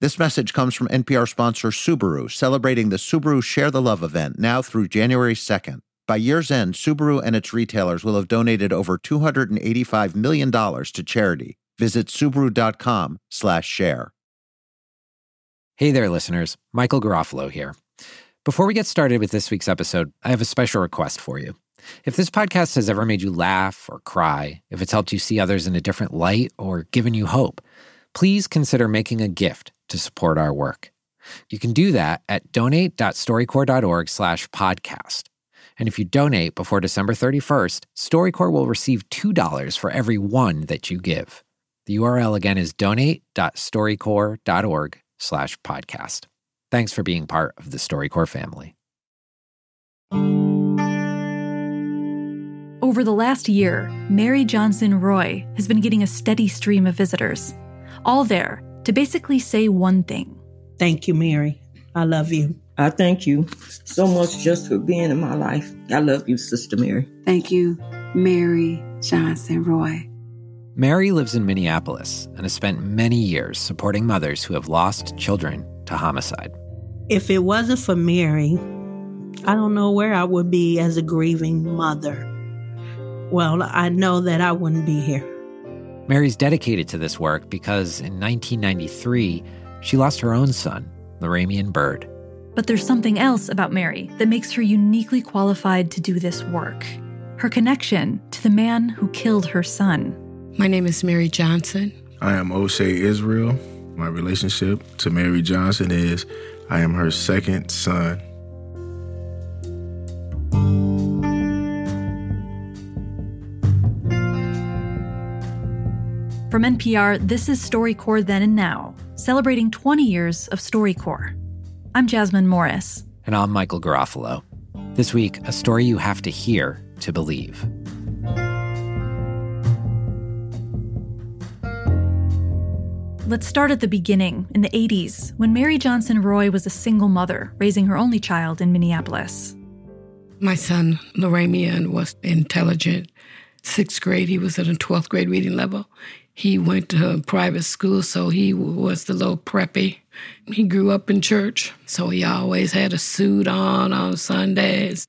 This message comes from NPR sponsor Subaru, celebrating the Subaru Share the Love event now through January 2nd. By year's end, Subaru and its retailers will have donated over $285 million to charity. Visit Subaru.com slash share. Hey there, listeners. Michael Garofalo here. Before we get started with this week's episode, I have a special request for you. If this podcast has ever made you laugh or cry, if it's helped you see others in a different light or given you hope, please consider making a gift to support our work. You can do that at donate.storycorps.org slash podcast. And if you donate before December 31st, StoryCorps will receive $2 for every one that you give. The URL again is donate.storycorps.org slash podcast. Thanks for being part of the StoryCorps family. Over the last year, Mary Johnson Roy has been getting a steady stream of visitors, all there to basically say one thing Thank you, Mary. I love you. I thank you so much just for being in my life. I love you, Sister Mary. Thank you, Mary Johnson Roy. Mary lives in Minneapolis and has spent many years supporting mothers who have lost children to homicide. If it wasn't for Mary, I don't know where I would be as a grieving mother. Well, I know that I wouldn't be here. Mary's dedicated to this work because in 1993, she lost her own son, Laramiun Byrd. But there's something else about Mary that makes her uniquely qualified to do this work her connection to the man who killed her son. My name is Mary Johnson. I am Oshea Israel. My relationship to Mary Johnson is I am her second son. From NPR, this is StoryCorps Then and Now, celebrating 20 years of StoryCorps. I'm Jasmine Morris. And I'm Michael Garofalo. This week, a story you have to hear to believe. Let's start at the beginning, in the 80s, when Mary Johnson Roy was a single mother raising her only child in Minneapolis. My son, Laramiun, was intelligent. Sixth grade, he was at a 12th grade reading level. He went to a private school, so he was the little preppy. He grew up in church, so he always had a suit on on Sundays.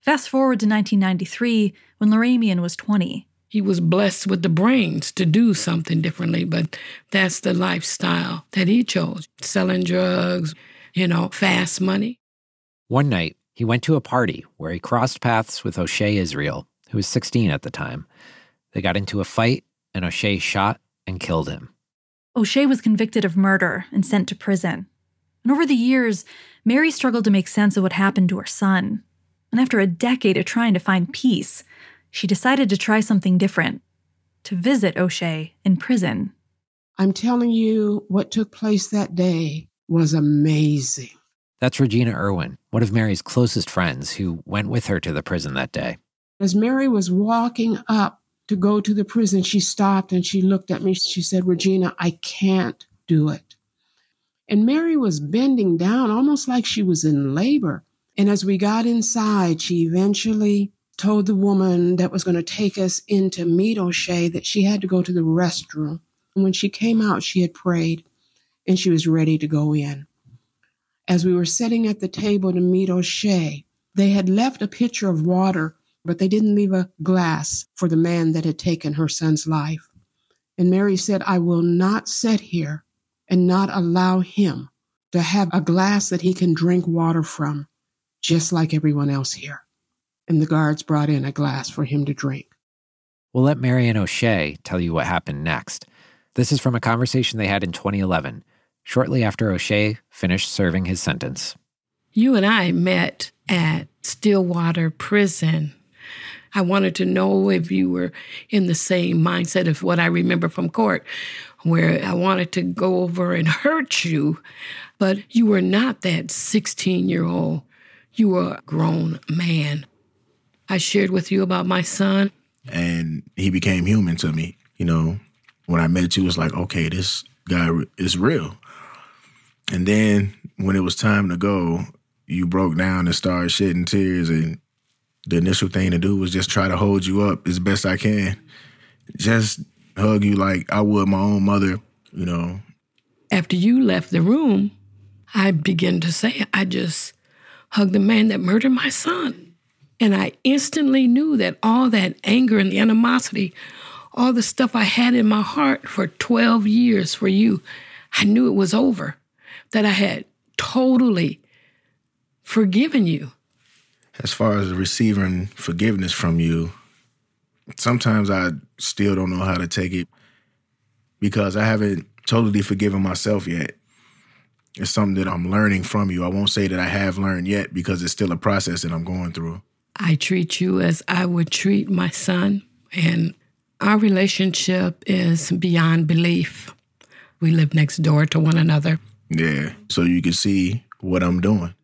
Fast forward to 1993, when Laramiun was 20. He was blessed with the brains to do something differently, but that's the lifestyle that he chose selling drugs, you know, fast money. One night, he went to a party where he crossed paths with Oshea Israel, who was 16 at the time. They got into a fight, and Oshea shot and killed him. Oshea was convicted of murder and sent to prison. And over the years, Mary struggled to make sense of what happened to her son. And after a decade of trying to find peace, she decided to try something different to visit Oshea in prison. I'm telling you, what took place that day was amazing. That's Regina Irwin, one of Mary's closest friends who went with her to the prison that day. As Mary was walking up to go to the prison, she stopped and she looked at me. She said, Regina, I can't do it. And Mary was bending down almost like she was in labor. And as we got inside, she eventually told the woman that was going to take us in to meet Oshea that she had to go to the restroom. And when she came out, she had prayed and she was ready to go in. As we were sitting at the table to meet Oshea, they had left a pitcher of water, but they didn't leave a glass for the man that had taken her son's life. And Mary said, I will not sit here and not allow him to have a glass that he can drink water from, just like everyone else here and the guards brought in a glass for him to drink. We'll let Marion Oshea tell you what happened next. This is from a conversation they had in 2011, shortly after Oshea finished serving his sentence. You and I met at Stillwater Prison. I wanted to know if you were in the same mindset of what I remember from court, where I wanted to go over and hurt you, but you were not that 16 year old. You were a grown man. I shared with you about my son. And he became human to me. You know, when I met you, it was like, okay, this guy is real. And then when it was time to go, you broke down and started shedding tears. And the initial thing to do was just try to hold you up as best I can. Just hug you like I would my own mother, you know. after you left the room, I began to say, I just hugged the man that murdered my son. And I instantly knew that all that anger and the animosity, all the stuff I had in my heart for 12 years for you, I knew it was over, that I had totally forgiven you. As far as receiving forgiveness from you, sometimes I still don't know how to take it because I haven't totally forgiven myself yet. It's something that I'm learning from you. I won't say that I have learned yet because it's still a process that I'm going through. I treat you as I would treat my son, and our relationship is beyond belief. We live next door to one another. Yeah. So you can see what I'm doing.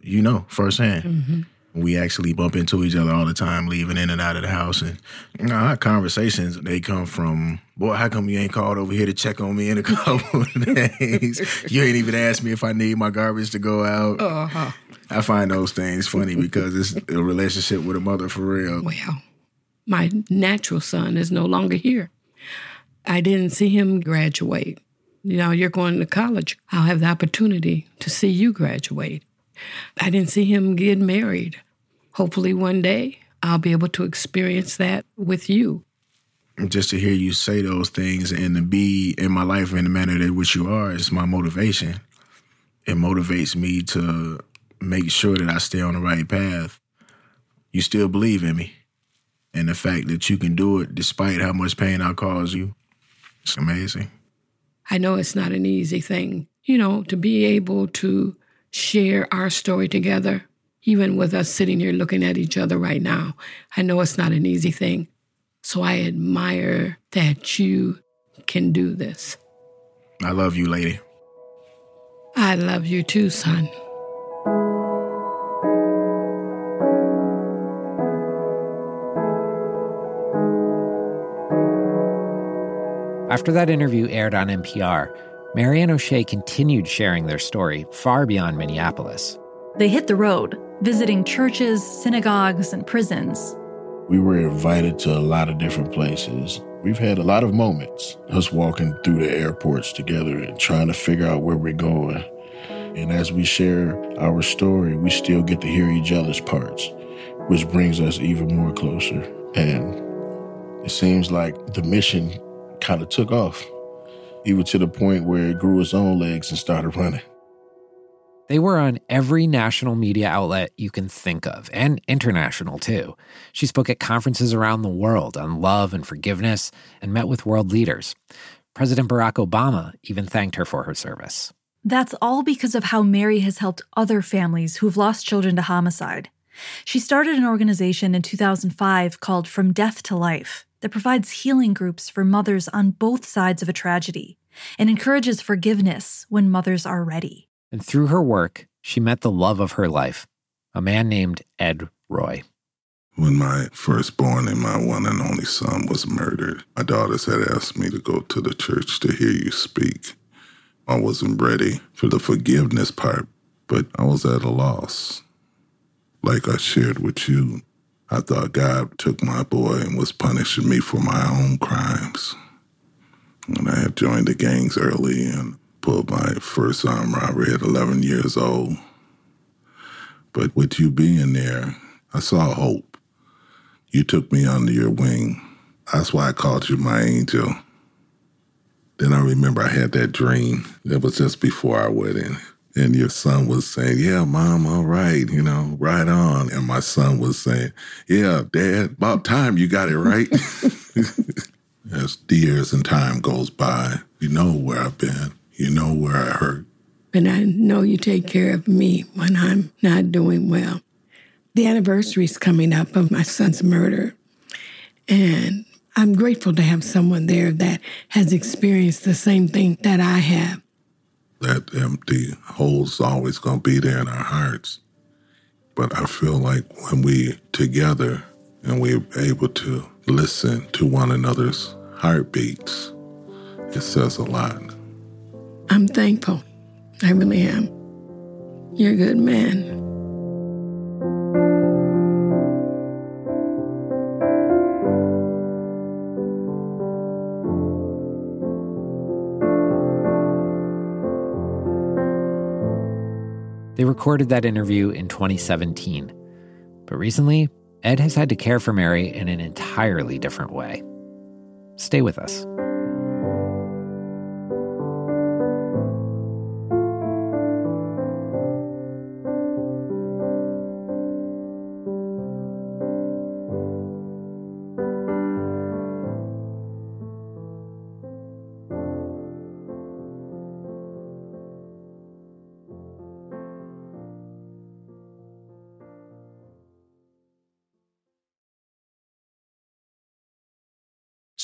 You know, firsthand. Mm-hmm. We actually bump into each other all the time, leaving in and out of the house. And you know, our conversations, they come from, boy, how come you ain't called over here to check on me in a couple of days? you ain't even asked me if I need my garbage to go out. Uh-huh. I find those things funny because it's a relationship with a mother for real. Well, my natural son is no longer here. I didn't see him graduate. You know, you're going to college. I'll have the opportunity to see you graduate. I didn't see him get married. Hopefully, one day I'll be able to experience that with you. Just to hear you say those things and to be in my life in the manner that which you are is my motivation. It motivates me to make sure that I stay on the right path. You still believe in me. And the fact that you can do it despite how much pain I cause you, it's amazing. I know it's not an easy thing, you know, to be able to share our story together even with us sitting here looking at each other right now. I know it's not an easy thing. So I admire that you can do this. I love you, lady. I love you too, son. After that interview aired on NPR, Mary and Oshea continued sharing their story far beyond Minneapolis. They hit the road, visiting churches, synagogues, and prisons. We were invited to a lot of different places. We've had a lot of moments, us walking through the airports together and trying to figure out where we're going. And as we share our story, we still get to hear each other's parts, which brings us even more closer. And it seems like the mission kind of took off, even to the point where it grew its own legs and started running. They were on every national media outlet you can think of, and international too. She spoke at conferences around the world on love and forgiveness and met with world leaders. President Barack Obama even thanked her for her service. That's all because of how Mary has helped other families who've lost children to homicide. She started an organization in 2005 called From Death to Life that provides healing groups for mothers on both sides of a tragedy and encourages forgiveness when mothers are ready. And through her work, she met the love of her life, a man named Ed Roy. When my firstborn and my one and only son was murdered, my daughters had asked me to go to the church to hear you speak. I wasn't ready for the forgiveness part, but I was at a loss. Like I shared with you, I thought God took my boy and was punishing me for my own crimes. And I had joined the gangs early and pulled my first armed robbery at 11 years old. But with you being there, I saw hope. You took me under your wing. That's why I called you my angel. Then I remember I had that dream. It was just before our wedding. And your son was saying, Yeah, mom, all right, you know, right on. And my son was saying, Yeah, dad, about time you got it right. As the years and time goes by, you know where I've been. You know where I hurt. And I know you take care of me when I'm not doing well. The anniversary is coming up of my son's murder. And I'm grateful to have someone there that has experienced the same thing that I have. That empty hole's always going to be there in our hearts. But I feel like when we together and we're able to listen to one another's heartbeats, it says a lot. I'm thankful. I really am. You're a good man. They recorded that interview in 2017. But recently, Ed has had to care for Mary in an entirely different way. Stay with us.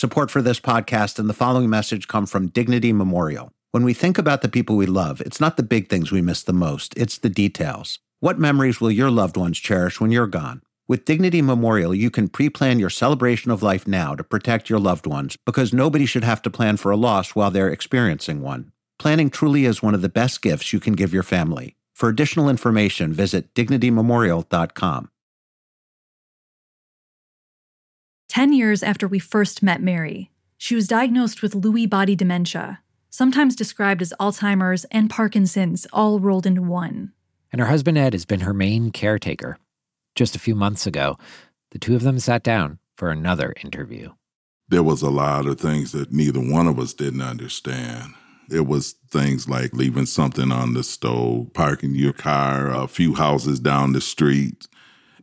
Support for this podcast and the following message come from Dignity Memorial. When we think about the people we love, it's not the big things we miss the most, it's the details. What memories will your loved ones cherish when you're gone? With Dignity Memorial, you can pre plan your celebration of life now to protect your loved ones because nobody should have to plan for a loss while they're experiencing one. Planning truly is one of the best gifts you can give your family. For additional information, visit dignitymemorial.com. 10 years after we first met Mary, she was diagnosed with Lewy body dementia, sometimes described as Alzheimer's and Parkinson's all rolled into one. And her husband Ed has been her main caretaker. Just a few months ago, the two of them sat down for another interview. There was a lot of things that neither one of us didn't understand. It was things like leaving something on the stove, parking your car a few houses down the street,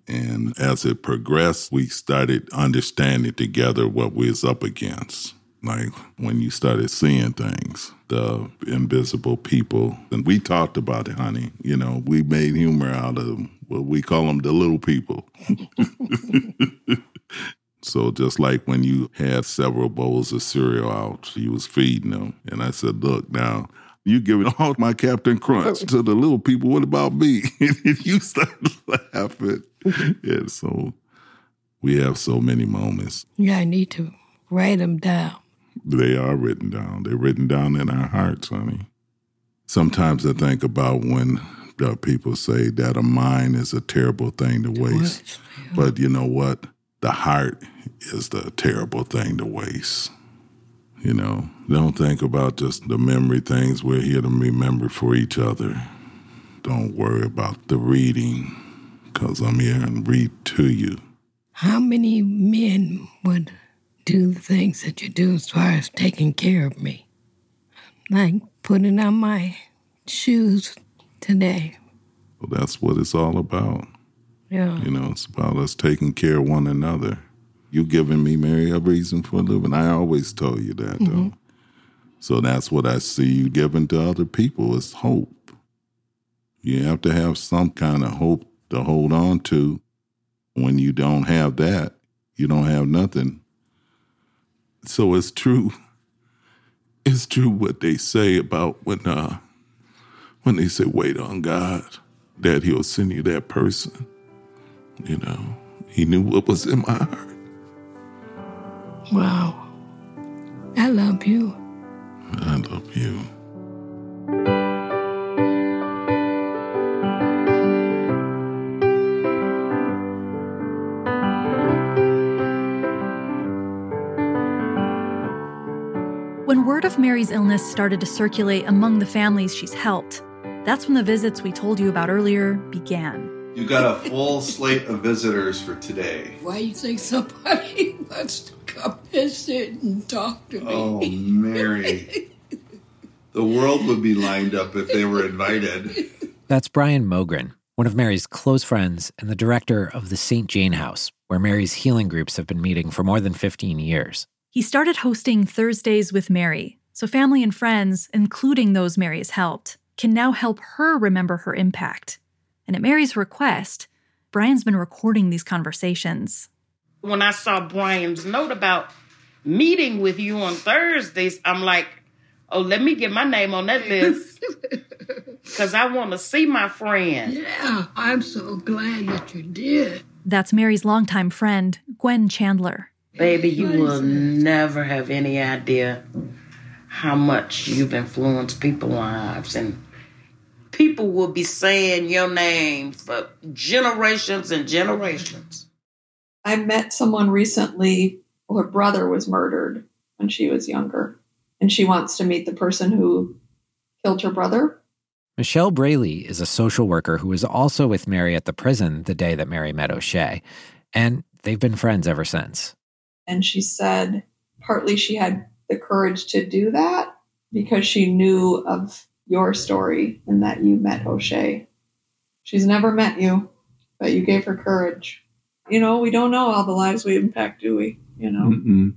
and as it progressed, we started understanding together what we was up against. Like when you started seeing things, the invisible people. And we talked about it, honey. You know, we made humor out of them. Well, we call them the little people. so just like when you had several bowls of cereal out, you was feeding them. And I said, look, now you giving all my Captain Crunch oh. to the little people. What about me? and you started laughing. and so we have so many moments. Yeah, I need to write them down. They are written down. They're written down in our hearts, honey. Sometimes I think about when the people say that a mind is a terrible thing to waste. But you know what? The heart is the terrible thing to waste. You know, don't think about just the memory things. We're here to remember for each other. Don't worry about the reading, because I'm here and read to you. How many men would do the things that you do as far as taking care of me? Like putting on my shoes today. Well, that's what it's all about. Yeah. You know, it's about us taking care of one another. You giving me, Mary, a reason for living. I always told you that, though. Mm-hmm. So that's what I see you giving to other people is hope. You have to have some kind of hope to hold on to. When you don't have that, you don't have nothing. So it's true. It's true what they say about when uh when they say wait on God, that he'll send you that person. You know, he knew what was in my heart. Wow. I love you. I love you. Of Mary's illness started to circulate among the families she's helped, that's when the visits we told you about earlier began. You got a full slate of visitors for today. Why do you think somebody wants to come visit and talk to me? Oh, Mary. the world would be lined up if they were invited. That's Brian Mogren, one of Mary's close friends and the director of the St. Jane House, where Mary's healing groups have been meeting for more than 15 years. He started hosting Thursdays with Mary, so family and friends, including those Mary has helped, can now help her remember her impact. And at Mary's request, Brian's been recording these conversations. When I saw Brian's note about meeting with you on Thursdays, I'm like, oh, let me get my name on that list because I want to see my friend. Yeah, I'm so glad that you did. That's Mary's longtime friend, Gwen Chandler. Baby, you will never have any idea how much you've influenced people's lives. And people will be saying your name for generations and generations. I met someone recently, her brother was murdered when she was younger, and she wants to meet the person who killed her brother. Michelle Braley is a social worker who was also with Mary at the prison the day that Mary met Oshea, and they've been friends ever since. And she said partly she had the courage to do that because she knew of your story and that you met Oshea. She's never met you, but you gave her courage. You know, we don't know all the lives we impact, do we? You know? Mm-mm.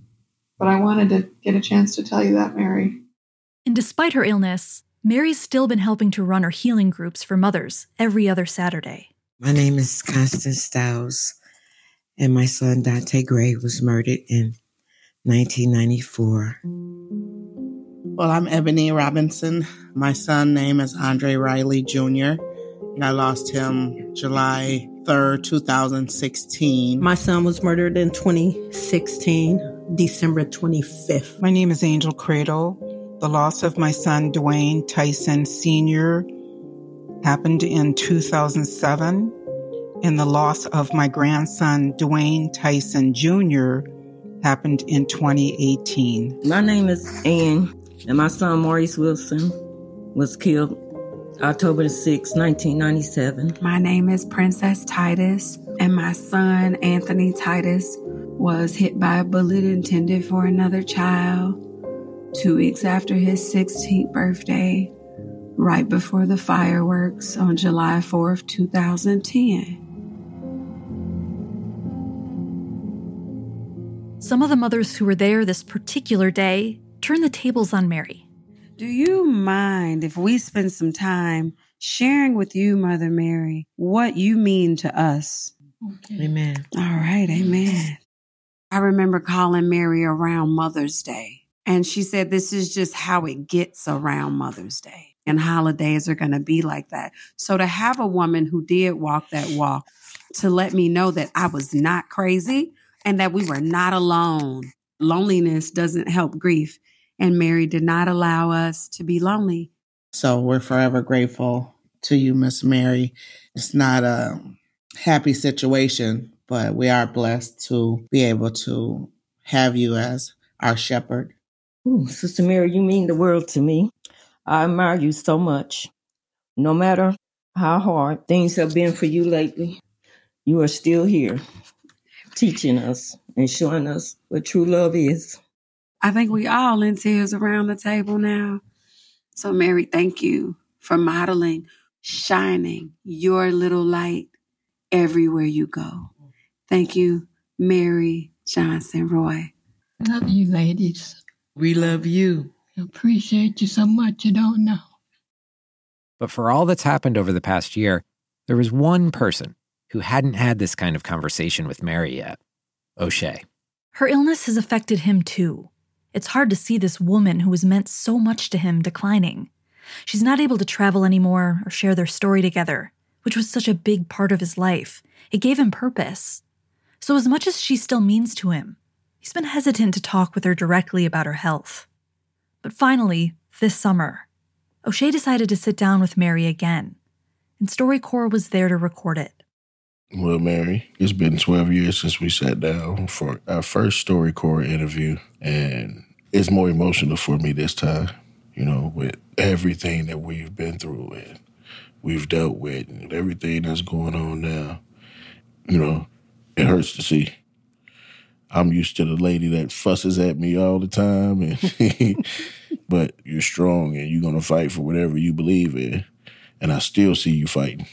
But I wanted to get a chance to tell you that, Mary. And despite her illness, Mary's still been helping to run her healing groups for mothers every other Saturday. My name is Constance Stiles, and my son Dante Gray was murdered in 1994. Well, I'm Ebony Robinson. My son name is Andre Riley Jr. And I lost him July 3rd, 2016. My son was murdered in 2016, December 25th. My name is Angel Cradle. The loss of my son, Dwayne Tyson Sr., happened in 2007, and the loss of my grandson, Dwayne Tyson Jr., happened in 2018. My name is Ann, and my son Maurice Wilson was killed October 6, 1997. My name is Princess Titus, and my son Anthony Titus was hit by a bullet intended for another child two weeks after his 16th birthday, right before the fireworks on July 4th, 2010. Some of the mothers who were there this particular day turned the tables on Mary. Do you mind if we spend some time sharing with you, Mother Mary, what you mean to us? Amen. All right, amen. I remember calling Mary around Mother's Day, and she said, This is just how it gets around Mother's Day. And holidays are going to be like that. So to have a woman who did walk that walk to let me know that I was not crazy and that we were not alone. Loneliness doesn't help grief. And Mary did not allow us to be lonely. So we're forever grateful to you, Miss Mary. It's not a happy situation, but we are blessed to be able to have you as our shepherd. Ooh, Sister Mary, you mean the world to me. I admire you so much. No matter how hard things have been for you lately, you are still here teaching us and showing us what true love is. I think we all in tears around the table now. So, Mary, thank you for modeling, shining your little light everywhere you go. Thank you, Mary Johnson Roy. Love you, ladies. We love you. Appreciate you so much you don't know. But for all that's happened over the past year, there was one person who hadn't had this kind of conversation with Mary yet Oshea. Her illness has affected him too. It's hard to see this woman who has meant so much to him declining. She's not able to travel anymore or share their story together, which was such a big part of his life. It gave him purpose. So, as much as she still means to him, he's been hesitant to talk with her directly about her health. But finally, this summer, Oshea decided to sit down with Mary again, and StoryCorps was there to record it. Well, Mary, it's been 12 years since we sat down for our first StoryCorps interview, and it's more emotional for me this time, you know, with everything that we've been through and we've dealt with and everything that's going on now. You know, it hurts to see. I'm used to the lady that fusses at me all the time, and but you're strong and you're gonna fight for whatever you believe in, and I still see you fighting.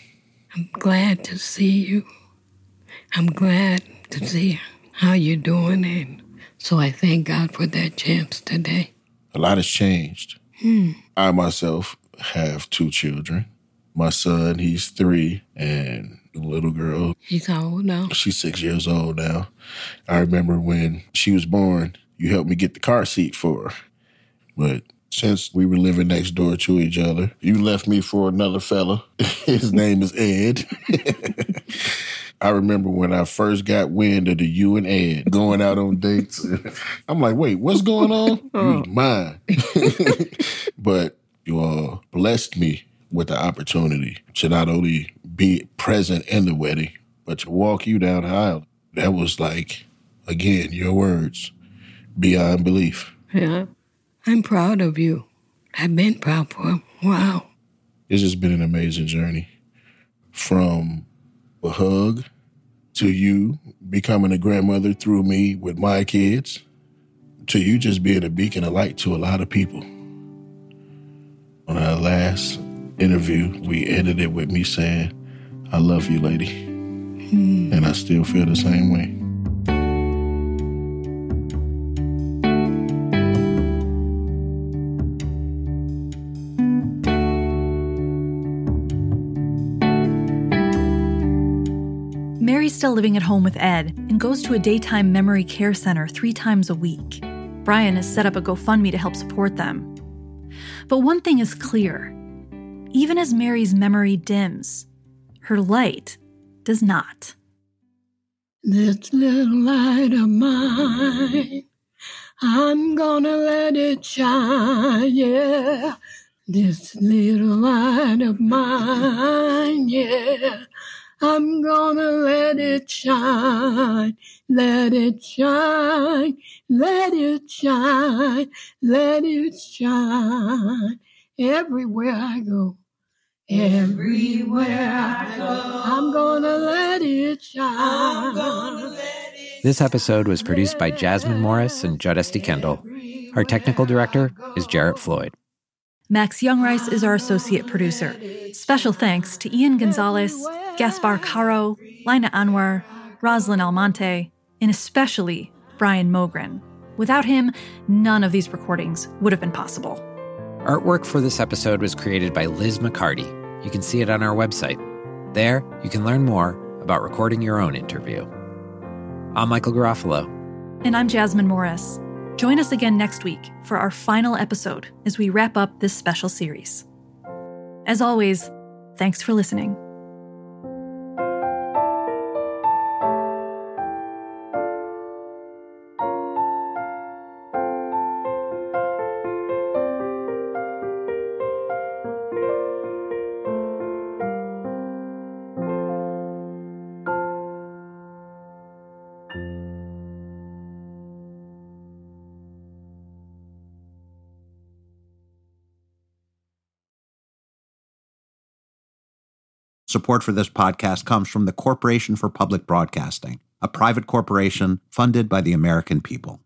I'm glad to see you. I'm glad to see how you're doing, and so I thank God for that chance today. A lot has changed. Hmm. I myself have two children. My son, he's three, and the little girl, He's how old now? she's six years old now. I remember when she was born, you helped me get the car seat for her. But since we were living next door to each other, you left me for another fella. His name is Ed. I remember when I first got wind of the you and Ed going out on dates. I'm like, wait, what's going on? You oh. mine. but you all blessed me with the opportunity to not only be present in the wedding, but to walk you down the aisle. That was like, again, your words, beyond belief. Yeah. I'm proud of you. I've been proud for a while. it's just been an amazing journey from a hug to you becoming a grandmother through me with my kids to you just being a beacon of light to a lot of people. On our last interview, we ended it with me saying, I love you, lady. Mm. And I still feel the same way. Mary's still living at home with Ed and goes to a daytime memory care center three times a week. Brian has set up a GoFundMe to help support them. But one thing is clear even as Mary's memory dims, her light does not. This little light of mine, I'm gonna let it shine, yeah. This little light of mine, yeah. I'm gonna let it shine, let it shine, let it shine, let it shine everywhere I go. Everywhere I go, I'm gonna let it shine. Let it this episode was produced by Jasmine Morris and Judd Esty Kendall. Our technical director is Jarrett Floyd. Max Jungreis is our associate producer. Special thanks to Ian Gonzalez, Gaspar Caro, Lina Anwar, Roslyn Almonte, and especially Brian Mogren. Without him, none of these recordings would have been possible. Artwork for this episode was created by Liz McCarty. You can see it on our website. There, you can learn more about recording your own interview. I'm Michael Garofalo. And I'm Jasmine Morris. Join us again next week for our final episode as we wrap up this special series. As always, thanks for listening. Support for this podcast comes from the Corporation for Public Broadcasting, a private corporation funded by the American people.